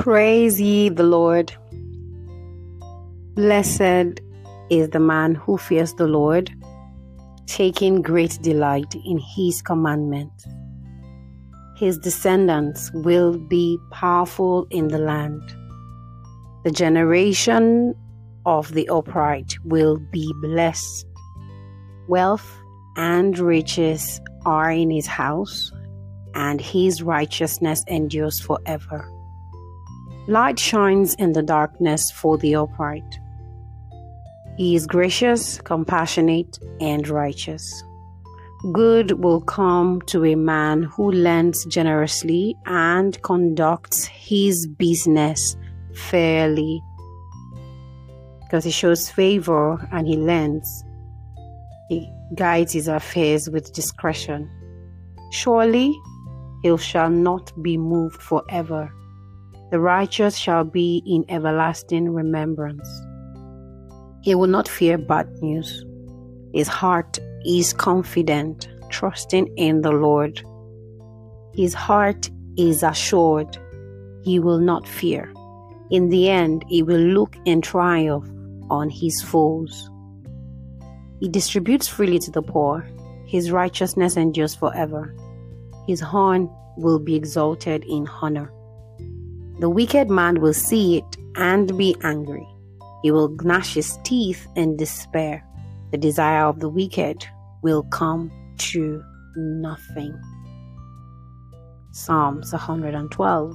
Praise ye the Lord. Blessed is the man who fears the Lord, taking great delight in his commandments. His descendants will be powerful in the land. The generation of the upright will be blessed. Wealth and riches are in his house, and his righteousness endures forever. Light shines in the darkness for the upright. He is gracious, compassionate, and righteous. Good will come to a man who lends generously and conducts his business fairly. Because he shows favor and he lends, he guides his affairs with discretion. Surely he shall not be moved forever. The righteous shall be in everlasting remembrance. He will not fear bad news. His heart is confident, trusting in the Lord. His heart is assured. He will not fear. In the end, he will look in triumph on his foes. He distributes freely to the poor. His righteousness endures forever. His horn will be exalted in honor. The wicked man will see it and be angry. He will gnash his teeth in despair. The desire of the wicked will come to nothing. Psalms 112